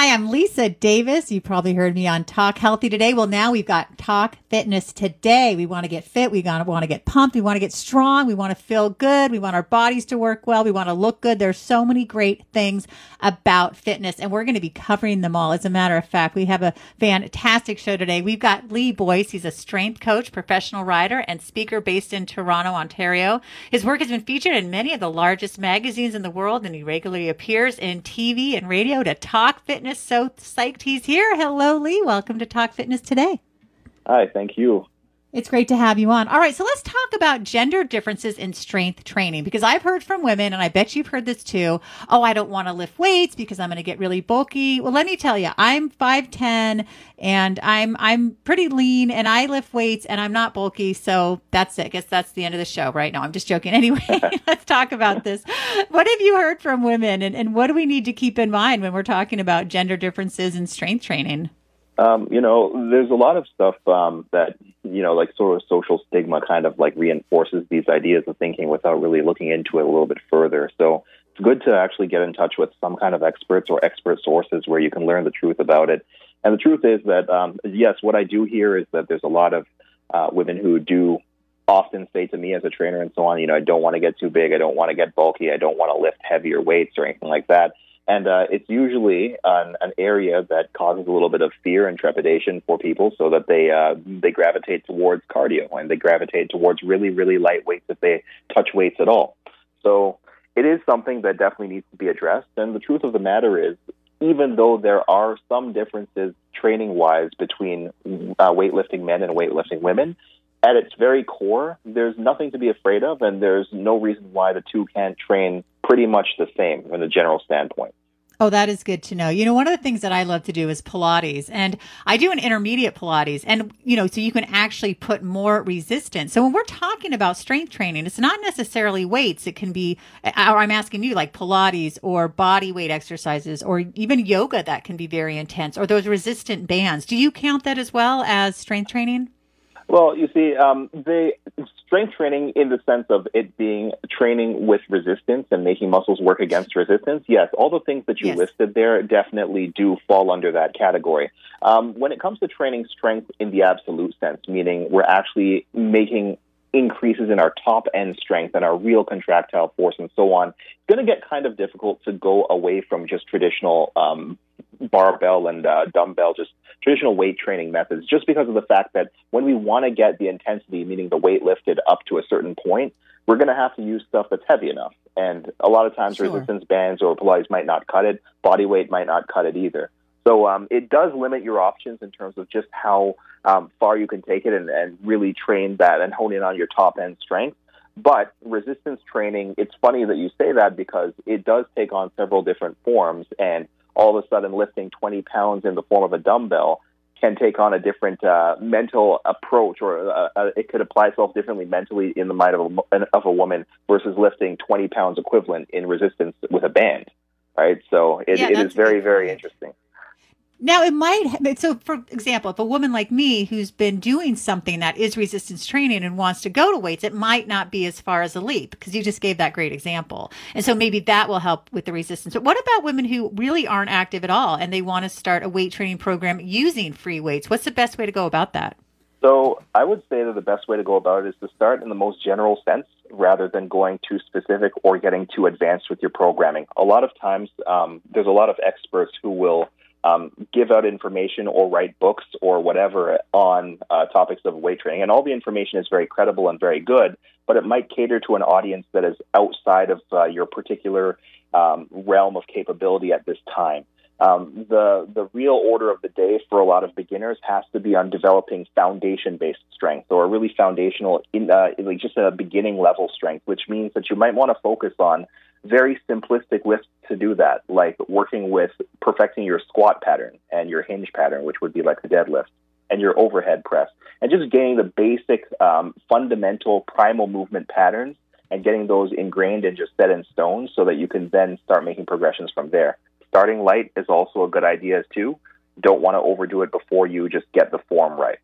Hi, I'm Lisa Davis. You probably heard me on Talk Healthy today. Well, now we've got Talk Fitness today. We want to get fit. We want to get pumped. We want to get strong. We want to feel good. We want our bodies to work well. We want to look good. There's so many great things about fitness, and we're going to be covering them all. As a matter of fact, we have a fantastic show today. We've got Lee Boyce. He's a strength coach, professional writer, and speaker based in Toronto, Ontario. His work has been featured in many of the largest magazines in the world, and he regularly appears in TV and radio to talk fitness Fitness. So psyched he's here. Hello, Lee. Welcome to Talk Fitness today. Hi, thank you. It's great to have you on. All right, so let's talk about gender differences in strength training because I've heard from women, and I bet you've heard this too. Oh, I don't want to lift weights because I'm going to get really bulky. Well, let me tell you, I'm five ten and I'm I'm pretty lean, and I lift weights, and I'm not bulky. So that's it. I guess that's the end of the show, right? now. I'm just joking. Anyway, let's talk about this. What have you heard from women, and, and what do we need to keep in mind when we're talking about gender differences in strength training? Um, you know, there's a lot of stuff um, that you know, like sort of social stigma, kind of like reinforces these ideas of thinking without really looking into it a little bit further. So it's good to actually get in touch with some kind of experts or expert sources where you can learn the truth about it. And the truth is that um, yes, what I do hear is that there's a lot of uh, women who do often say to me as a trainer and so on, you know, I don't want to get too big, I don't want to get bulky, I don't want to lift heavier weights or anything like that. And uh, it's usually an, an, area that causes a little bit of fear and trepidation for people, so that they uh, they gravitate towards cardio and they gravitate towards really really light weights if they touch weights at all. So it is something that definitely needs to be addressed. And the truth of the matter is, even though there are some differences training wise between uh, weightlifting men and weightlifting women, at its very core, there's nothing to be afraid of, and there's no reason why the two can't train pretty much the same from the general standpoint. Oh, that is good to know. You know, one of the things that I love to do is Pilates, and I do an intermediate Pilates, and you know, so you can actually put more resistance. So when we're talking about strength training, it's not necessarily weights. It can be, or I'm asking you, like Pilates or body weight exercises, or even yoga that can be very intense, or those resistant bands. Do you count that as well as strength training? Well, you see, um, the strength training, in the sense of it being training with resistance and making muscles work against resistance, yes, all the things that you yes. listed there definitely do fall under that category. Um, when it comes to training strength in the absolute sense, meaning we're actually making increases in our top end strength and our real contractile force and so on, it's going to get kind of difficult to go away from just traditional um, barbell and uh, dumbbell, just traditional weight training methods, just because of the fact that when we want to get the intensity, meaning the weight lifted up to a certain point, we're going to have to use stuff that's heavy enough. And a lot of times, sure. resistance bands or Pilates might not cut it. Body weight might not cut it either. So um, it does limit your options in terms of just how um, far you can take it and, and really train that and hone in on your top end strength. But resistance training, it's funny that you say that because it does take on several different forms. And all of a sudden lifting 20 pounds in the form of a dumbbell can take on a different uh, mental approach, or uh, uh, it could apply itself differently mentally in the mind of a, of a woman versus lifting 20 pounds equivalent in resistance with a band, right? So it, yeah, it is very, very interesting. Now it might, have, so for example, if a woman like me who's been doing something that is resistance training and wants to go to weights, it might not be as far as a leap because you just gave that great example. And so maybe that will help with the resistance. But what about women who really aren't active at all and they want to start a weight training program using free weights? What's the best way to go about that? So I would say that the best way to go about it is to start in the most general sense rather than going too specific or getting too advanced with your programming. A lot of times, um, there's a lot of experts who will um, give out information or write books or whatever on uh, topics of weight training. And all the information is very credible and very good, but it might cater to an audience that is outside of uh, your particular um, realm of capability at this time. Um, the the real order of the day for a lot of beginners has to be on developing foundation based strength or really foundational in uh, like just a beginning level strength, which means that you might want to focus on very simplistic lifts to do that, like working with perfecting your squat pattern and your hinge pattern, which would be like the deadlift, and your overhead press, and just getting the basic um, fundamental primal movement patterns and getting those ingrained and just set in stone so that you can then start making progressions from there. Starting light is also a good idea too. Don't want to overdo it before you just get the form right.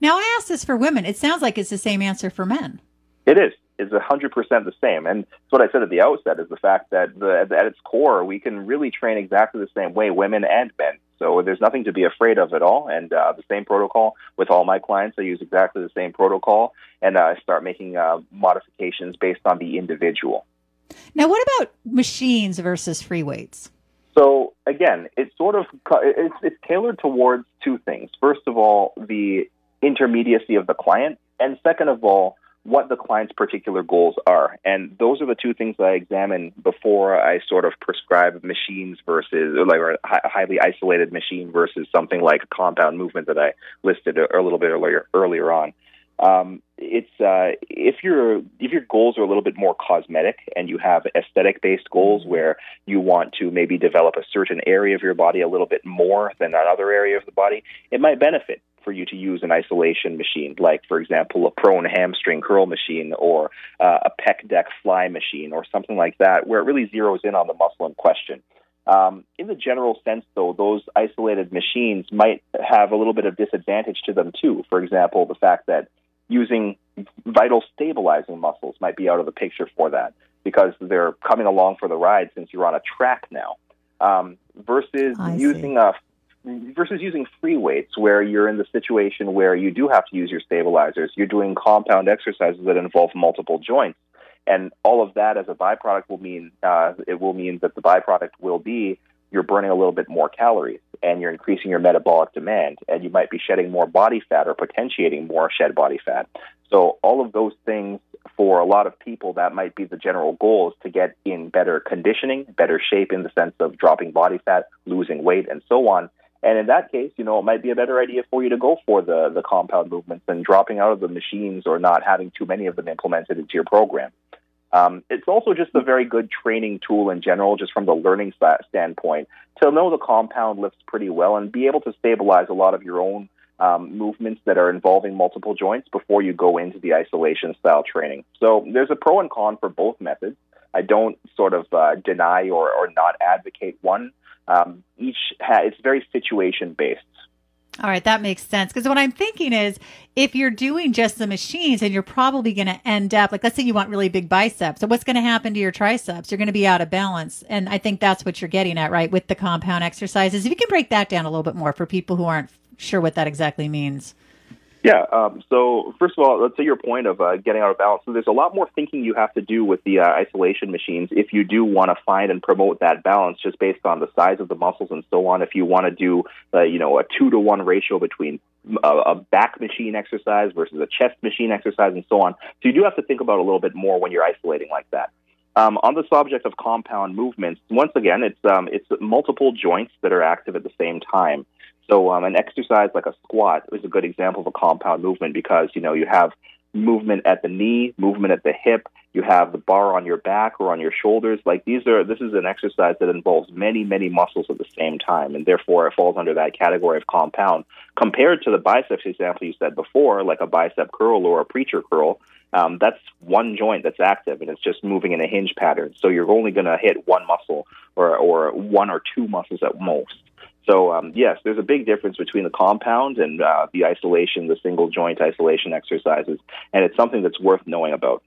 Now, I ask this for women. It sounds like it's the same answer for men. It is is 100% the same. And what I said at the outset is the fact that the, at its core, we can really train exactly the same way, women and men. So there's nothing to be afraid of at all. And uh, the same protocol with all my clients, I use exactly the same protocol, and uh, I start making uh, modifications based on the individual. Now, what about machines versus free weights? So again, it's sort of it's, it's tailored towards two things. First of all, the intermediacy of the client, and second of all, what the client's particular goals are. And those are the two things that I examine before I sort of prescribe machines versus, like, a highly isolated machine versus something like a compound movement that I listed a, a little bit earlier, earlier on. Um, it's uh, if your if your goals are a little bit more cosmetic and you have aesthetic based goals mm-hmm. where you want to maybe develop a certain area of your body a little bit more than another area of the body, it might benefit for you to use an isolation machine, like, for example, a prone hamstring curl machine or uh, a pec deck fly machine or something like that, where it really zeroes in on the muscle in question. Um, in the general sense, though, those isolated machines might have a little bit of disadvantage to them, too. For example, the fact that using vital stabilizing muscles might be out of the picture for that because they're coming along for the ride since you're on a track now. Um, versus I using see. a versus using free weights where you're in the situation where you do have to use your stabilizers. You're doing compound exercises that involve multiple joints. And all of that as a byproduct will mean uh, it will mean that the byproduct will be you're burning a little bit more calories and you're increasing your metabolic demand and you might be shedding more body fat or potentiating more shed body fat. So all of those things for a lot of people that might be the general goal is to get in better conditioning, better shape in the sense of dropping body fat, losing weight and so on. And in that case, you know, it might be a better idea for you to go for the, the compound movements and dropping out of the machines or not having too many of them implemented into your program. Um, it's also just a very good training tool in general, just from the learning standpoint, to know the compound lifts pretty well and be able to stabilize a lot of your own um, movements that are involving multiple joints before you go into the isolation style training. So there's a pro and con for both methods. I don't sort of uh, deny or, or not advocate one. Um, each ha- it's very situation based. All right, that makes sense. Because what I'm thinking is if you're doing just the machines and you're probably going to end up, like, let's say you want really big biceps. So, what's going to happen to your triceps? You're going to be out of balance. And I think that's what you're getting at, right? With the compound exercises. If you can break that down a little bit more for people who aren't sure what that exactly means. Yeah. Um, so first of all, let's say your point of uh, getting out of balance. So there's a lot more thinking you have to do with the uh, isolation machines if you do want to find and promote that balance, just based on the size of the muscles and so on. If you want to do, uh, you know, a two to one ratio between a, a back machine exercise versus a chest machine exercise and so on. So you do have to think about a little bit more when you're isolating like that. Um, on the subject of compound movements, once again, it's um, it's multiple joints that are active at the same time. So um, an exercise like a squat is a good example of a compound movement because you know you have movement at the knee, movement at the hip, you have the bar on your back or on your shoulders. Like these are this is an exercise that involves many many muscles at the same time, and therefore it falls under that category of compound. Compared to the biceps example you said before, like a bicep curl or a preacher curl. Um, that's one joint that's active and it's just moving in a hinge pattern. So you're only going to hit one muscle or, or one or two muscles at most. So um, yes, there's a big difference between the compound and uh, the isolation, the single joint isolation exercises, and it's something that's worth knowing about.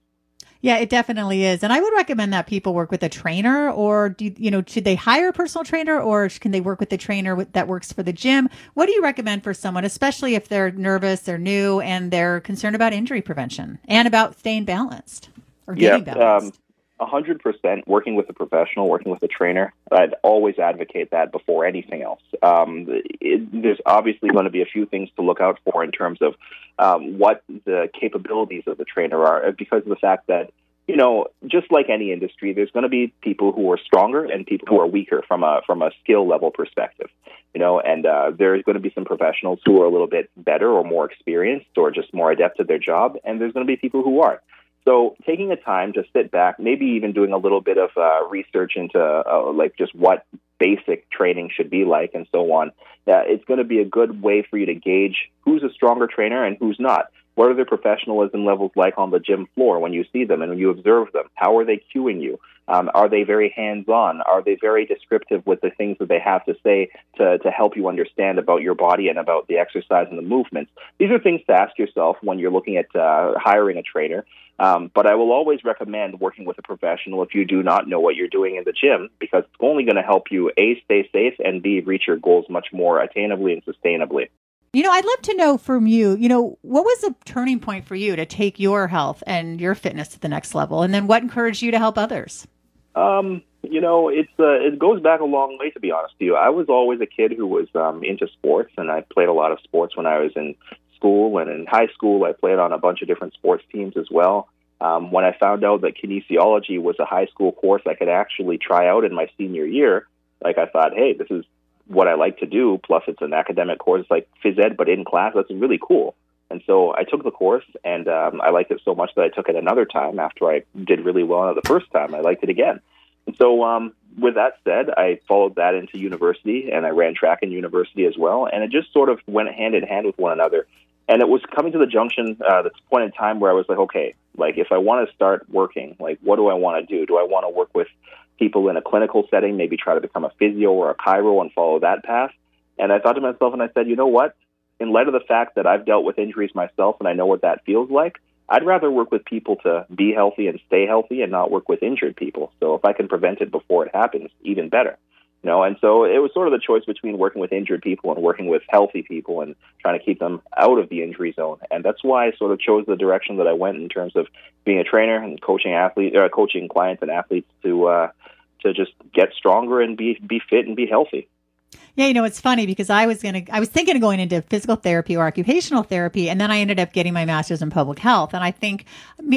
Yeah, it definitely is. And I would recommend that people work with a trainer or do you, know, should they hire a personal trainer or can they work with the trainer that works for the gym? What do you recommend for someone, especially if they're nervous, they're new and they're concerned about injury prevention and about staying balanced or getting yeah, balanced? Um, 100% working with a professional, working with a trainer. I'd always advocate that before anything else. Um, it, there's obviously going to be a few things to look out for in terms of um, what the capabilities of the trainer are, because of the fact that you know, just like any industry, there's going to be people who are stronger and people who are weaker from a from a skill level perspective. You know, and uh, there's going to be some professionals who are a little bit better or more experienced or just more adept at their job, and there's going to be people who aren't. So taking the time to sit back, maybe even doing a little bit of uh, research into uh, like just what basic training should be like and so on, uh, it's going to be a good way for you to gauge who's a stronger trainer and who's not. What are their professionalism levels like on the gym floor when you see them and when you observe them? How are they cueing you? Um, are they very hands on? Are they very descriptive with the things that they have to say to, to help you understand about your body and about the exercise and the movements? These are things to ask yourself when you're looking at uh, hiring a trainer. Um, but I will always recommend working with a professional if you do not know what you're doing in the gym because it's only going to help you A, stay safe, and B, reach your goals much more attainably and sustainably. You know, I'd love to know from you, you know, what was the turning point for you to take your health and your fitness to the next level? And then what encouraged you to help others? Um, you know, it's uh, it goes back a long way to be honest with you. I was always a kid who was um, into sports, and I played a lot of sports when I was in school and in high school. I played on a bunch of different sports teams as well. Um, when I found out that kinesiology was a high school course I could actually try out in my senior year, like I thought, hey, this is what I like to do. Plus, it's an academic course. It's like phys ed, but in class. That's really cool. And so I took the course, and um, I liked it so much that I took it another time. After I did really well on it the first time, I liked it again. And so, um, with that said, I followed that into university, and I ran track in university as well. And it just sort of went hand in hand with one another. And it was coming to the junction, uh, this point in time where I was like, okay, like if I want to start working, like what do I want to do? Do I want to work with people in a clinical setting, maybe try to become a physio or a chiro and follow that path. And I thought to myself, and I said, you know what? In light of the fact that I've dealt with injuries myself and I know what that feels like, I'd rather work with people to be healthy and stay healthy and not work with injured people. So if I can prevent it before it happens, even better. You know, and so it was sort of the choice between working with injured people and working with healthy people and trying to keep them out of the injury zone. And that's why I sort of chose the direction that I went in terms of being a trainer and coaching athletes, uh, coaching clients and athletes to uh, to just get stronger and be be fit and be healthy. Yeah, you know, it's funny because I was going to, I was thinking of going into physical therapy or occupational therapy, and then I ended up getting my master's in public health. And I think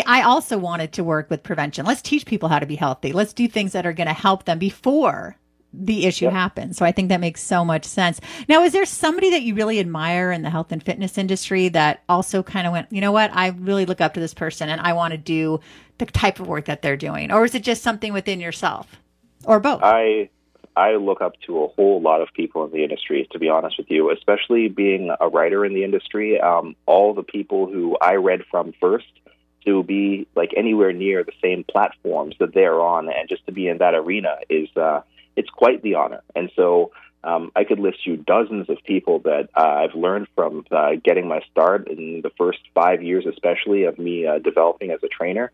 I also wanted to work with prevention. Let's teach people how to be healthy. Let's do things that are going to help them before the issue yep. happens. So I think that makes so much sense. Now, is there somebody that you really admire in the health and fitness industry that also kind of went, you know what, I really look up to this person and I want to do the type of work that they're doing? Or is it just something within yourself? Or both? I I look up to a whole lot of people in the industry, to be honest with you, especially being a writer in the industry. Um, all the people who I read from first to be like anywhere near the same platforms that they're on, and just to be in that arena is uh, it's quite the honor. And so um, I could list you dozens of people that uh, I've learned from uh, getting my start in the first five years, especially of me uh, developing as a trainer.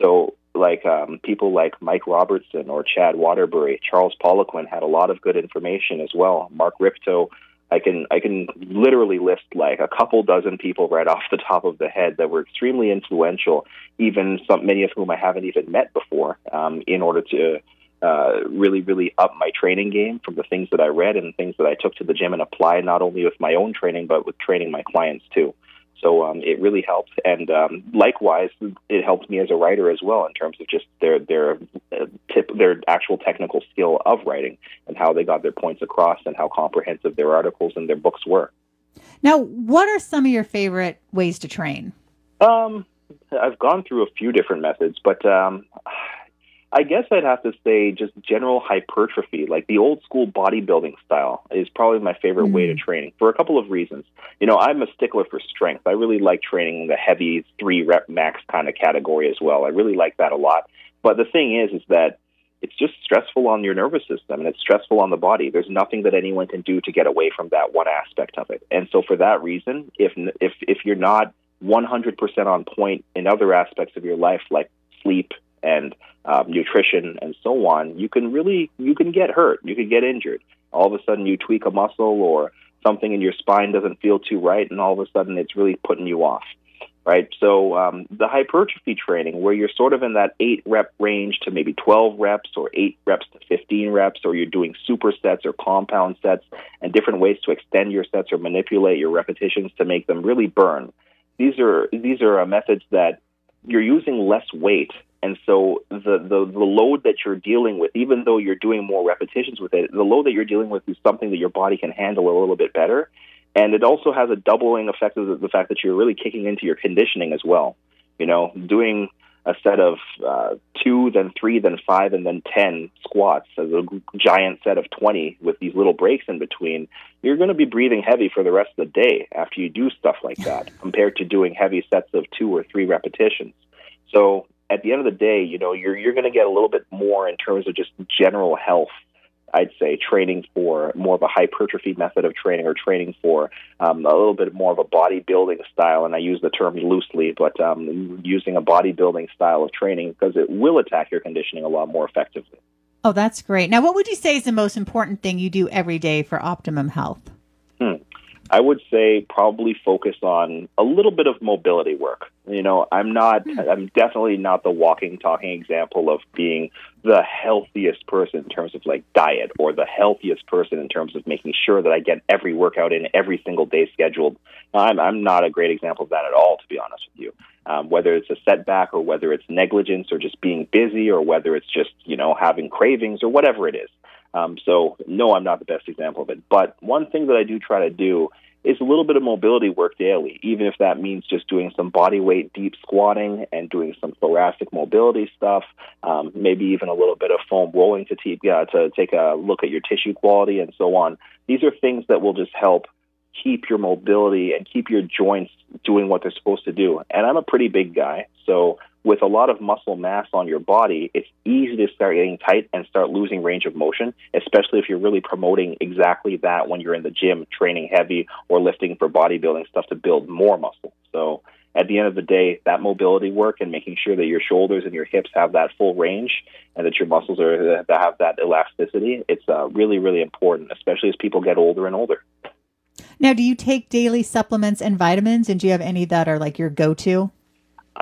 So like um, people like Mike Robertson or Chad Waterbury, Charles Poliquin had a lot of good information as well. Mark Rippetoe, I can I can literally list like a couple dozen people right off the top of the head that were extremely influential, even some many of whom I haven't even met before, um, in order to uh, really really up my training game from the things that I read and things that I took to the gym and applied not only with my own training but with training my clients too. So um, it really helped, and um, likewise, it helped me as a writer as well in terms of just their their uh, tip, their actual technical skill of writing and how they got their points across and how comprehensive their articles and their books were. Now, what are some of your favorite ways to train? Um, I've gone through a few different methods, but um, I guess I'd have to say just general hypertrophy, like the old school bodybuilding style, is probably my favorite mm. way to mm. train for a couple of reasons. You know, I'm a stickler for strength. I really like training the heavy three rep max kind of category as well. I really like that a lot. But the thing is, is that it's just stressful on your nervous system and it's stressful on the body. There's nothing that anyone can do to get away from that one aspect of it. And so for that reason, if if if you're not 100% on point in other aspects of your life like sleep and um, nutrition and so on, you can really you can get hurt. You can get injured. All of a sudden, you tweak a muscle or something in your spine doesn't feel too right, and all of a sudden, it's really putting you off. Right. So um, the hypertrophy training, where you're sort of in that eight rep range to maybe 12 reps, or eight reps to 15 reps, or you're doing super sets or compound sets, and different ways to extend your sets or manipulate your repetitions to make them really burn. These are these are uh, methods that you're using less weight and so the, the, the load that you're dealing with, even though you're doing more repetitions with it, the load that you're dealing with is something that your body can handle a little bit better. And it also has a doubling effect of the, fact that you're really kicking into your conditioning as well. You know, doing a set of uh, two, then three, then five, and then 10 squats, as a giant set of 20 with these little breaks in between, you're going to be breathing heavy for the rest of the day after you do stuff like that compared to doing heavy sets of two or three repetitions. So at the end of the day, you know, you're, you're going to get a little bit more in terms of just general health I'd say training for more of a hypertrophy method of training or training for um, a little bit more of a bodybuilding style. And I use the term loosely, but um, using a bodybuilding style of training because it will attack your conditioning a lot more effectively. Oh, that's great. Now, what would you say is the most important thing you do every day for optimum health? Hmm. I would say probably focus on a little bit of mobility work. You know, I'm not, hmm. I'm definitely not the walking, talking example of being the healthiest person in terms of like diet or the healthiest person in terms of making sure that I get every workout in every single day scheduled. I'm, I'm not a great example of that at all, to be honest with you. Um, whether it's a setback or whether it's negligence or just being busy or whether it's just, you know, having cravings or whatever it is. Um, so, no, I'm not the best example of it. But one thing that I do try to do is a little bit of mobility work daily, even if that means just doing some body weight deep squatting and doing some thoracic mobility stuff, um, maybe even a little bit of foam rolling to, uh, to take a look at your tissue quality and so on. These are things that will just help keep your mobility and keep your joints doing what they're supposed to do. And I'm a pretty big guy, so with a lot of muscle mass on your body, it's easy to start getting tight and start losing range of motion, especially if you're really promoting exactly that when you're in the gym training heavy or lifting for bodybuilding stuff to build more muscle. So at the end of the day, that mobility work and making sure that your shoulders and your hips have that full range and that your muscles are that have that elasticity, it's uh, really, really important, especially as people get older and older. Now, do you take daily supplements and vitamins, and do you have any that are like your go-to?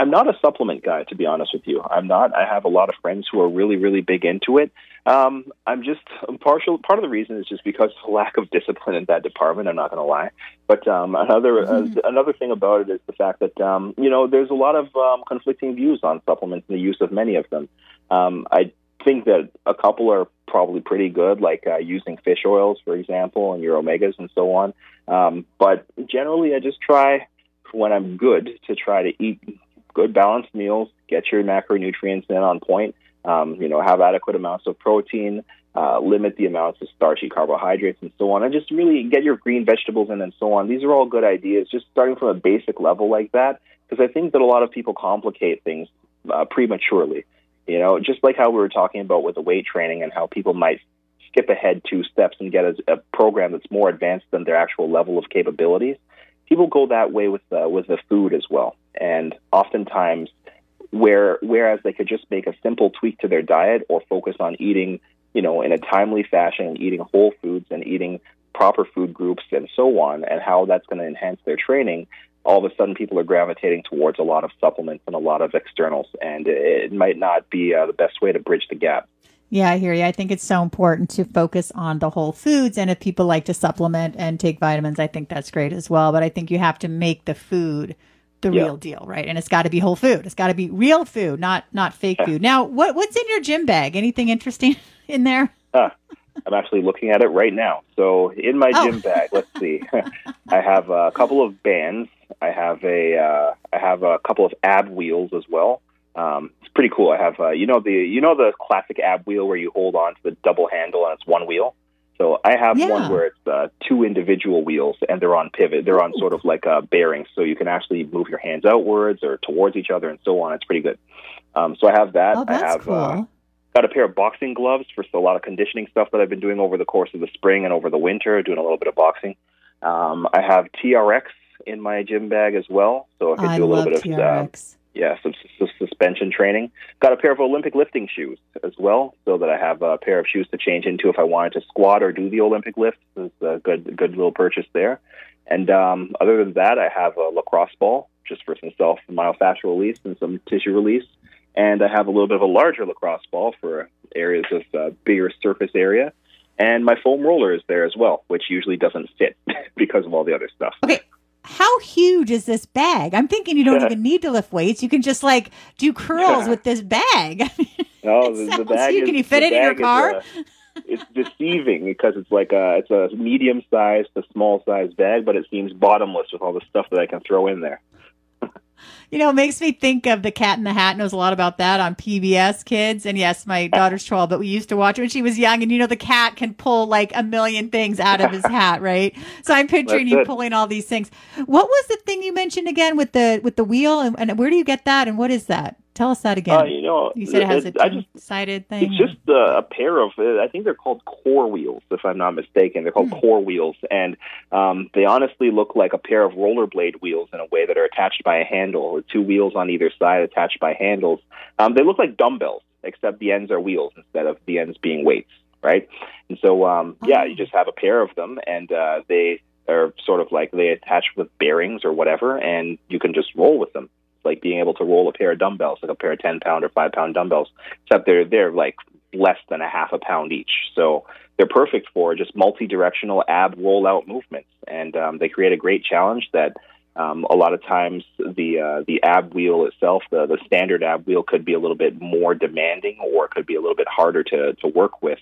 I'm not a supplement guy, to be honest with you. I'm not. I have a lot of friends who are really, really big into it. Um, I'm just I'm partial. Part of the reason is just because of lack of discipline in that department. I'm not going to lie. But um, another mm-hmm. uh, another thing about it is the fact that um, you know there's a lot of um, conflicting views on supplements and the use of many of them. Um, I think that a couple are probably pretty good, like uh, using fish oils, for example, and your omegas and so on. Um, but generally, I just try when I'm good to try to eat good balanced meals, get your macronutrients in on point, um, you know, have adequate amounts of protein, uh, limit the amounts of starchy carbohydrates and so on, and just really get your green vegetables in and so on. These are all good ideas, just starting from a basic level like that, because I think that a lot of people complicate things uh, prematurely. You know, just like how we were talking about with the weight training and how people might skip ahead two steps and get a, a program that's more advanced than their actual level of capabilities people go that way with the, with the food as well. And oftentimes, where whereas they could just make a simple tweak to their diet or focus on eating, you know, in a timely fashion and eating whole foods and eating proper food groups and so on, and how that's going to enhance their training. All of a sudden, people are gravitating towards a lot of supplements and a lot of externals, and it might not be uh, the best way to bridge the gap. Yeah, I hear you. I think it's so important to focus on the whole foods. And if people like to supplement and take vitamins, I think that's great as well. But I think you have to make the food the yeah. real deal, right? And it's got to be whole food. It's got to be real food, not not fake yeah. food. Now, what what's in your gym bag? Anything interesting in there? Uh, I'm actually looking at it right now. So in my oh. gym bag, let's see. I have a couple of bands. I have a uh, I have a couple of ab wheels as well. Um, it's pretty cool. I have uh, you know the you know the classic ab wheel where you hold on to the double handle and it's one wheel. So I have yeah. one where it's uh, two individual wheels and they're on pivot. They're on sort of like a bearing, so you can actually move your hands outwards or towards each other and so on. It's pretty good. Um, so I have that. Oh, I have cool. uh, got a pair of boxing gloves for a lot of conditioning stuff that I've been doing over the course of the spring and over the winter, doing a little bit of boxing. Um, I have TRX in my gym bag as well, so I can I do a little bit of TRX. Uh, yeah, some, suspension training. Got a pair of Olympic lifting shoes as well, so that I have a pair of shoes to change into if I wanted to squat or do the Olympic lift. It's a good, good little purchase there. And um, other than that, I have a lacrosse ball just for some self myofascial release and some tissue release. And I have a little bit of a larger lacrosse ball for areas of uh, bigger surface area. And my foam roller is there as well, which usually doesn't fit because of all the other stuff. Okay, how huge is this bag? I'm thinking you don't even need to lift weights. You can just like do curls with this bag. no, the, the, bag. Is, can you fit it in your car? A, it's deceiving because it's like a it's a medium sized to small sized bag, but it seems bottomless with all the stuff that I can throw in there. You know, it makes me think of the Cat in the Hat. Knows a lot about that on PBS Kids. And yes, my daughter's 12, but we used to watch it when she was young. And you know, the cat can pull like a million things out of his hat, right? So I'm picturing That's you it. pulling all these things. What was the thing you mentioned again with the with the wheel? And, and where do you get that? And what is that? Tell us that again. Uh, you know, you said it has a two-sided thing. It's just uh, a pair of. Uh, I think they're called core wheels, if I'm not mistaken. They're called mm. core wheels, and um, they honestly look like a pair of rollerblade wheels in a way that are attached by a handle. Two wheels on either side attached by handles. Um, they look like dumbbells, except the ends are wheels instead of the ends being weights, right? And so, um, yeah, you oh. just have a pair of them, and uh, they are sort of like they attach with bearings or whatever, and you can just roll with them like being able to roll a pair of dumbbells, like a pair of ten pound or five pound dumbbells, except they're they're like less than a half a pound each. So they're perfect for just multi-directional ab rollout movements, and um, they create a great challenge that. Um, a lot of times, the uh, the ab wheel itself, the the standard ab wheel, could be a little bit more demanding, or could be a little bit harder to to work with.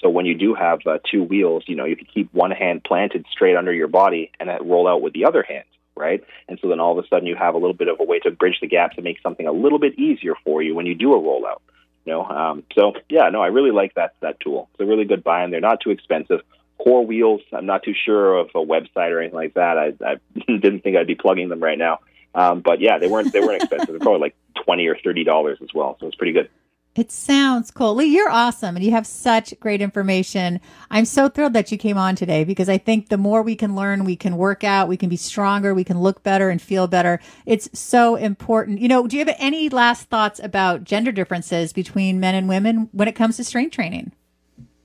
So when you do have uh, two wheels, you know you can keep one hand planted straight under your body and roll out with the other hand right? And so then all of a sudden you have a little bit of a way to bridge the gap to make something a little bit easier for you when you do a rollout. You know, um, so yeah, no, I really like that that tool. It's a really good buy, and they're not too expensive. Core wheels, I'm not too sure of a website or anything like that. I, I didn't think I'd be plugging them right now, um, but yeah, they weren't they weren't expensive. They're probably like twenty or thirty dollars as well, so it's pretty good. It sounds cool. Lee, you're awesome and you have such great information. I'm so thrilled that you came on today because I think the more we can learn, we can work out, we can be stronger, we can look better and feel better. It's so important. You know, do you have any last thoughts about gender differences between men and women when it comes to strength training?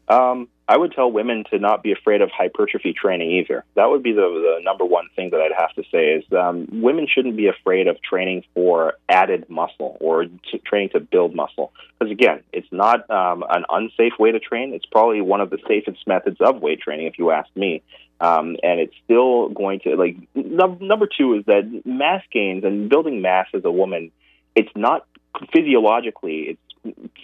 Um, I would tell women to not be afraid of hypertrophy training either. That would be the, the number one thing that I'd have to say is um, women shouldn't be afraid of training for added muscle or training to build muscle. Because again, it's not um, an unsafe way to train. It's probably one of the safest methods of weight training, if you ask me. Um, and it's still going to like num- number two is that mass gains and building mass as a woman, it's not physiologically it's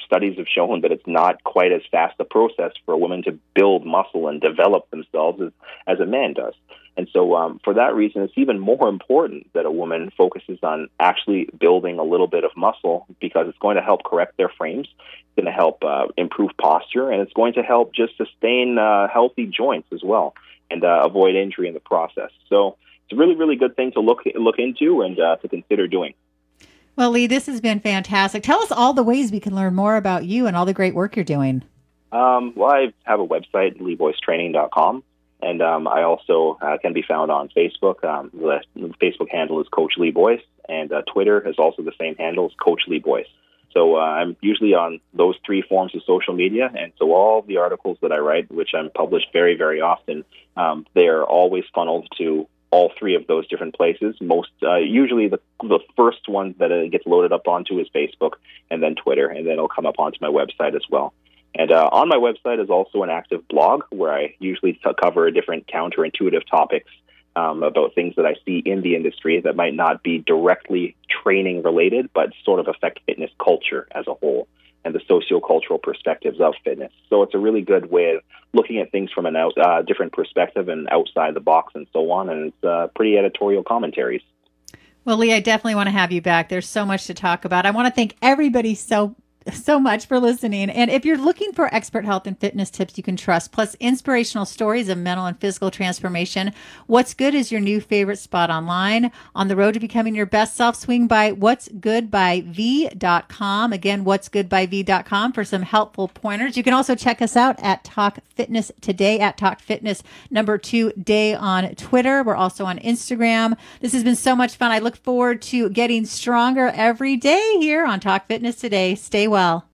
studies have shown that it's not quite as fast a process for a woman to build muscle and develop themselves as, as a man does. And so, um, for that reason, it's even more important that a woman focuses on actually building a little bit of muscle because it's going to help correct their frames, it's going to help uh, improve posture, and it's going to help just sustain uh, healthy joints as well and uh, avoid injury in the process. So, it's a really, really good thing to look look into and uh, to consider doing. Well, Lee, this has been fantastic. Tell us all the ways we can learn more about you and all the great work you're doing. Um, well, I have a website, leeboycetraining.com, and um, I also uh, can be found on Facebook. Um, the Facebook handle is Coach Lee Boyce, and uh, Twitter is also the same handle as Coach Lee Boyce. So uh, I'm usually on those three forms of social media, and so all the articles that I write, which I'm published very, very often, um, they are always funneled to all three of those different places. Most uh, usually the the first one that it gets loaded up onto is Facebook, and then Twitter, and then it'll come up onto my website as well. And uh, on my website is also an active blog where I usually t- cover different counterintuitive topics um, about things that I see in the industry that might not be directly training related, but sort of affect fitness culture as a whole and the sociocultural perspectives of fitness. So it's a really good way of looking at things from a out, uh, different perspective and outside the box and so on. And it's uh, pretty editorial commentaries. Well, Lee, I definitely want to have you back. There's so much to talk about. I want to thank everybody so so much for listening. And if you're looking for expert health and fitness tips you can trust, plus inspirational stories of mental and physical transformation, What's Good is your new favorite spot online. On the road to becoming your best self, swing by what's good by v.com. Again, what's good by v.com for some helpful pointers. You can also check us out at Talk Fitness Today at Talk Fitness number two day on Twitter. We're also on Instagram. This has been so much fun. I look forward to getting stronger every day here on Talk Fitness Today. Stay well.